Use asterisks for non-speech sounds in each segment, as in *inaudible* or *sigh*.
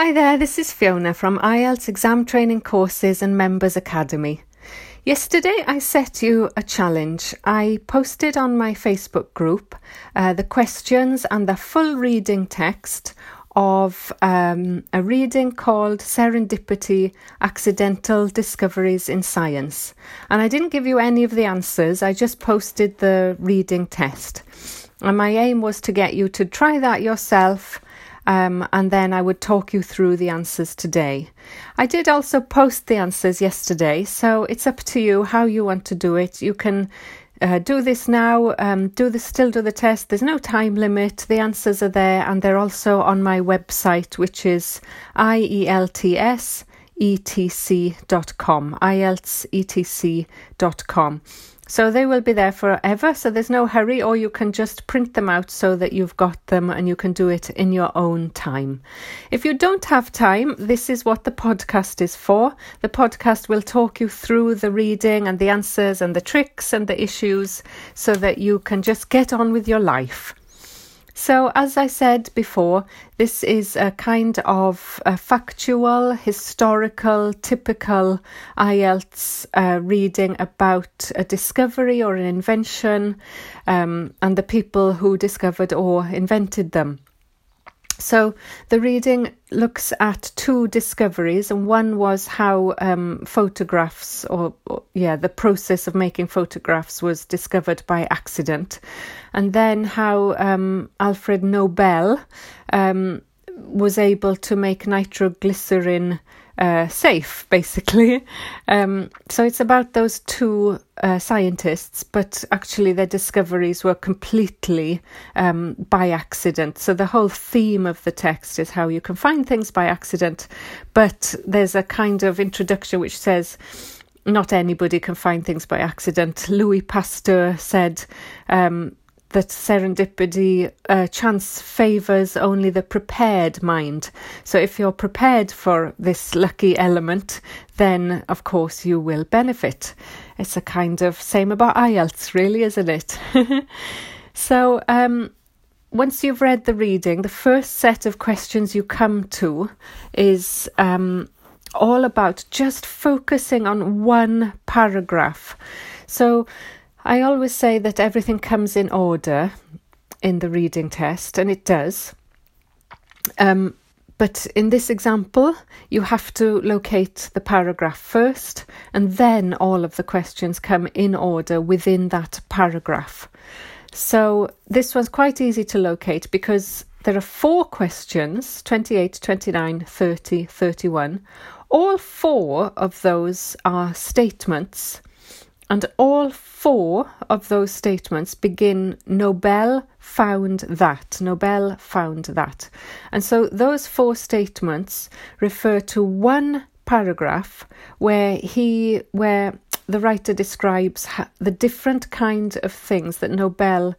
Hi there, this is Fiona from IELTS Exam Training Courses and Members Academy. Yesterday, I set you a challenge. I posted on my Facebook group uh, the questions and the full reading text of um, a reading called Serendipity Accidental Discoveries in Science. And I didn't give you any of the answers, I just posted the reading test. And my aim was to get you to try that yourself um, and then I would talk you through the answers today. I did also post the answers yesterday, so it's up to you how you want to do it. You can uh, do this now, um, do the still do the test. There's no time limit. The answers are there, and they're also on my website, which is dot com. ielts etc.com, ieltsetc.com. So they will be there forever, so there's no hurry, or you can just print them out so that you've got them and you can do it in your own time. If you don't have time, this is what the podcast is for. The podcast will talk you through the reading and the answers and the tricks and the issues so that you can just get on with your life. So, as I said before, this is a kind of a factual, historical, typical IELTS uh, reading about a discovery or an invention um, and the people who discovered or invented them. So the reading looks at two discoveries, and one was how um, photographs, or, or, yeah, the process of making photographs was discovered by accident, and then how um, Alfred Nobel um, was able to make nitroglycerin uh, safe, *laughs* basically. Um, so it's about those two uh, scientists, but actually their discoveries were completely um, by accident. So the whole theme of the text is how you can find things by accident, but there's a kind of introduction which says, not anybody can find things by accident. Louis Pasteur said, um, that serendipity uh, chance favors only the prepared mind. So if you're prepared for this lucky element, then of course you will benefit. It's a kind of same about IELTS, really, isn't it? *laughs* so um, once you've read the reading, the first set of questions you come to is um, all about just focusing on one paragraph. So I always say that everything comes in order in the reading test, and it does. Um, but in this example, you have to locate the paragraph first, and then all of the questions come in order within that paragraph. So this one's quite easy to locate because there are four questions 28, 29, 30, 31. All four of those are statements and all four of those statements begin Nobel found that. Nobel found that. And so those four statements refer to one paragraph where he where the writer describes the different kind of things that Nobel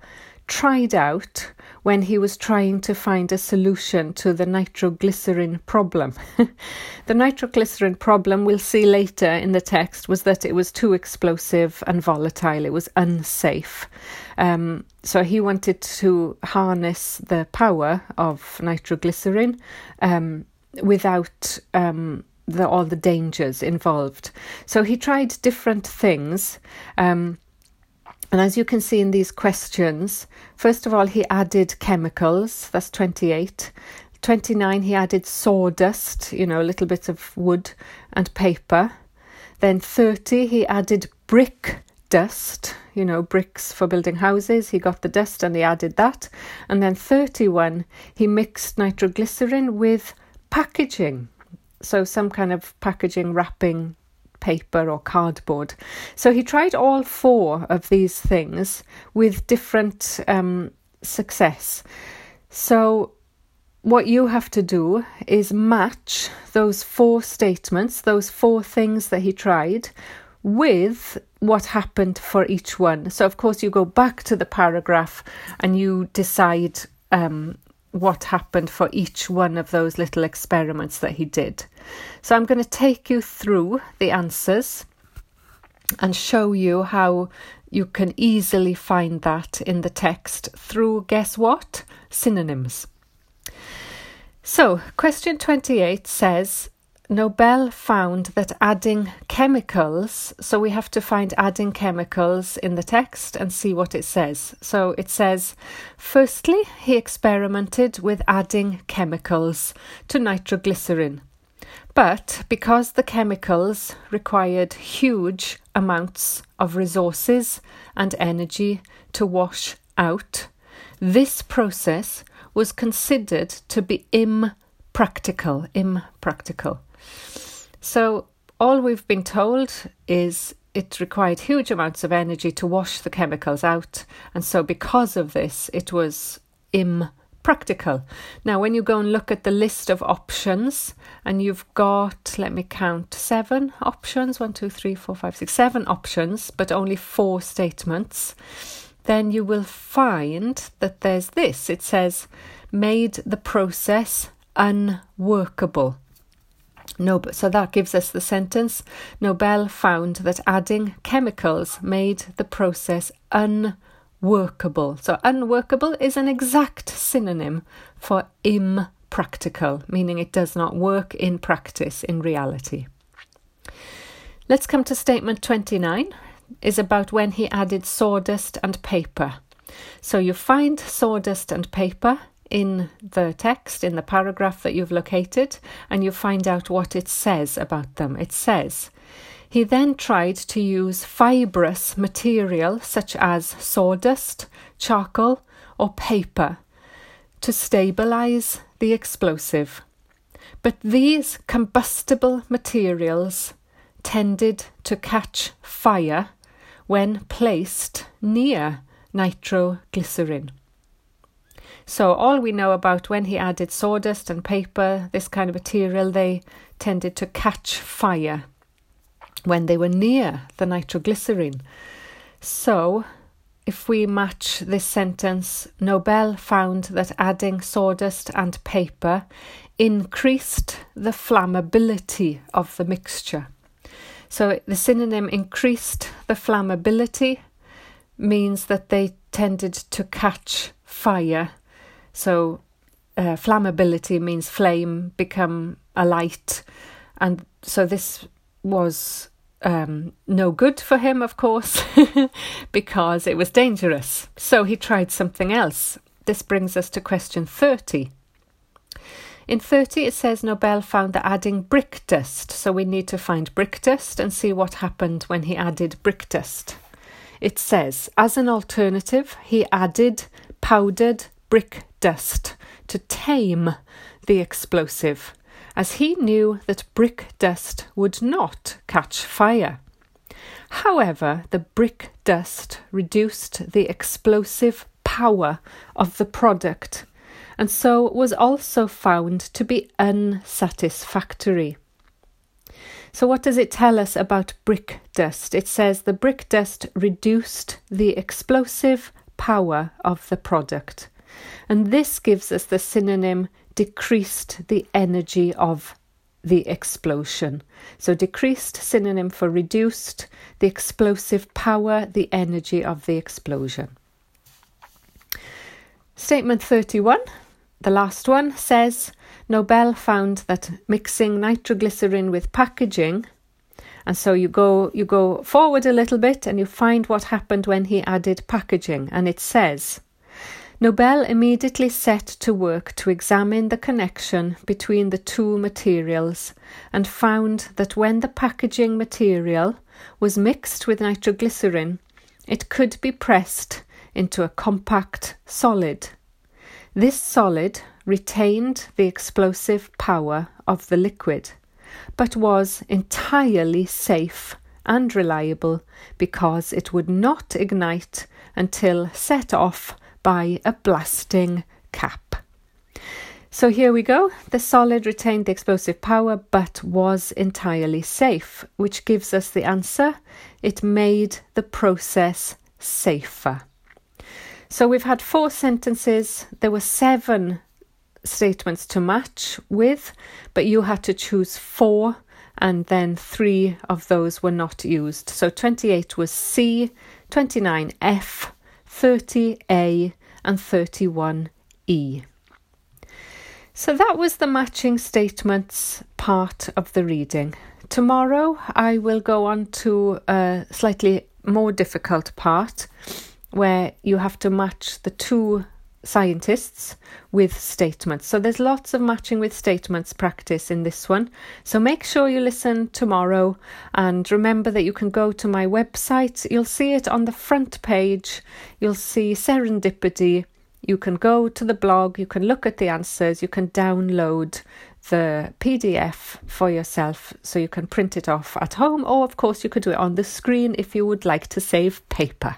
tried out when he was trying to find a solution to the nitroglycerin problem. *laughs* the nitroglycerin problem, we'll see later in the text, was that it was too explosive and volatile, it was unsafe. Um, so he wanted to harness the power of nitroglycerin um, without. Um, the, all the dangers involved. So he tried different things. Um, and as you can see in these questions, first of all, he added chemicals, that's 28. 29, he added sawdust, you know, a little bit of wood and paper. Then 30, he added brick dust, you know, bricks for building houses. He got the dust and he added that. And then 31, he mixed nitroglycerin with packaging. So, some kind of packaging wrapping paper or cardboard. So he tried all four of these things with different um, success. So what you have to do is match those four statements, those four things that he tried, with what happened for each one. So, of course, you go back to the paragraph and you decide um, what happened for each one of those little experiments that he did. So I'm going to take you through the answers and show you how you can easily find that in the text through guess what? Synonyms. So, question 28 says Nobel found that adding chemicals, so we have to find adding chemicals in the text and see what it says. So it says, firstly, he experimented with adding chemicals to nitroglycerin. But because the chemicals required huge amounts of resources and energy to wash out, this process was considered to be impractical. Impractical. So, all we've been told is it required huge amounts of energy to wash the chemicals out, and so because of this, it was impractical. Now, when you go and look at the list of options, and you've got, let me count, seven options one, two, three, four, five, six, seven options, but only four statements, then you will find that there's this it says, made the process unworkable. No, so that gives us the sentence Nobel found that adding chemicals made the process unworkable. So, unworkable is an exact synonym for impractical, meaning it does not work in practice, in reality. Let's come to statement 29 is about when he added sawdust and paper. So you find sawdust and paper in the text, in the paragraph that you've located, and you find out what it says about them. It says, he then tried to use fibrous material such as sawdust, charcoal, or paper to stabilize the explosive. But these combustible materials tended to catch fire when placed near nitroglycerin. So, all we know about when he added sawdust and paper, this kind of material, they tended to catch fire when they were near the nitroglycerin. So, if we match this sentence, Nobel found that adding sawdust and paper increased the flammability of the mixture. So the synonym increased the flammability means that they tended to catch fire so uh, flammability means flame become a light, and so this was um, no good for him, of course, *laughs* because it was dangerous. So he tried something else. This brings us to question 30. In 30, it says Nobel found that adding brick dust. So we need to find brick dust and see what happened when he added brick dust. It says, as an alternative, he added powdered brick dust to tame the explosive, as he knew that brick dust would not catch fire. However, the brick dust reduced the explosive power of the product, and so was also found to be unsatisfactory. So, what does it tell us about brick dust? It says the brick dust reduced the explosive power of the product and this gives us the synonym decreased the energy of the explosion. So, decreased synonym for reduced, the explosive power, the energy of the explosion. Statement 31, the last one, says Nobel found that mixing nitroglycerin with packaging and so you go you go forward a little bit and you find what happened when he added packaging and it says Nobel immediately set to work to examine the connection between the two materials and found that when the packaging material was mixed with nitroglycerin, it could be pressed into a compact solid. This solid retained the explosive power of the liquid, but was entirely safe and reliable because it would not ignite until set off by a blasting cap. So here we go. The solid retained the explosive power but was entirely safe, which gives us the answer. It made the process safer. So we've had four sentences. There were seven statements to match with, but you had to choose four, and then three of those were not used. So 28 was C, 29 F, 30A, and 31E. So that was the matching statements part of the reading. Tomorrow I will go on to a slightly more difficult part where you have to match the two scientists with statements. So there's lots of matching with statements practice in this one. So make sure you listen tomorrow and remember that you can go to my website. You'll see it on the front page. You'll see serendipity. You can go to the blog, you can look at the answers, you can download the PDF for yourself so you can print it off at home, or of course, you could do it on the screen if you would like to save paper.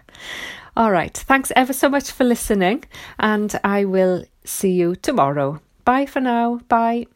All right, thanks ever so much for listening, and I will see you tomorrow. Bye for now. Bye.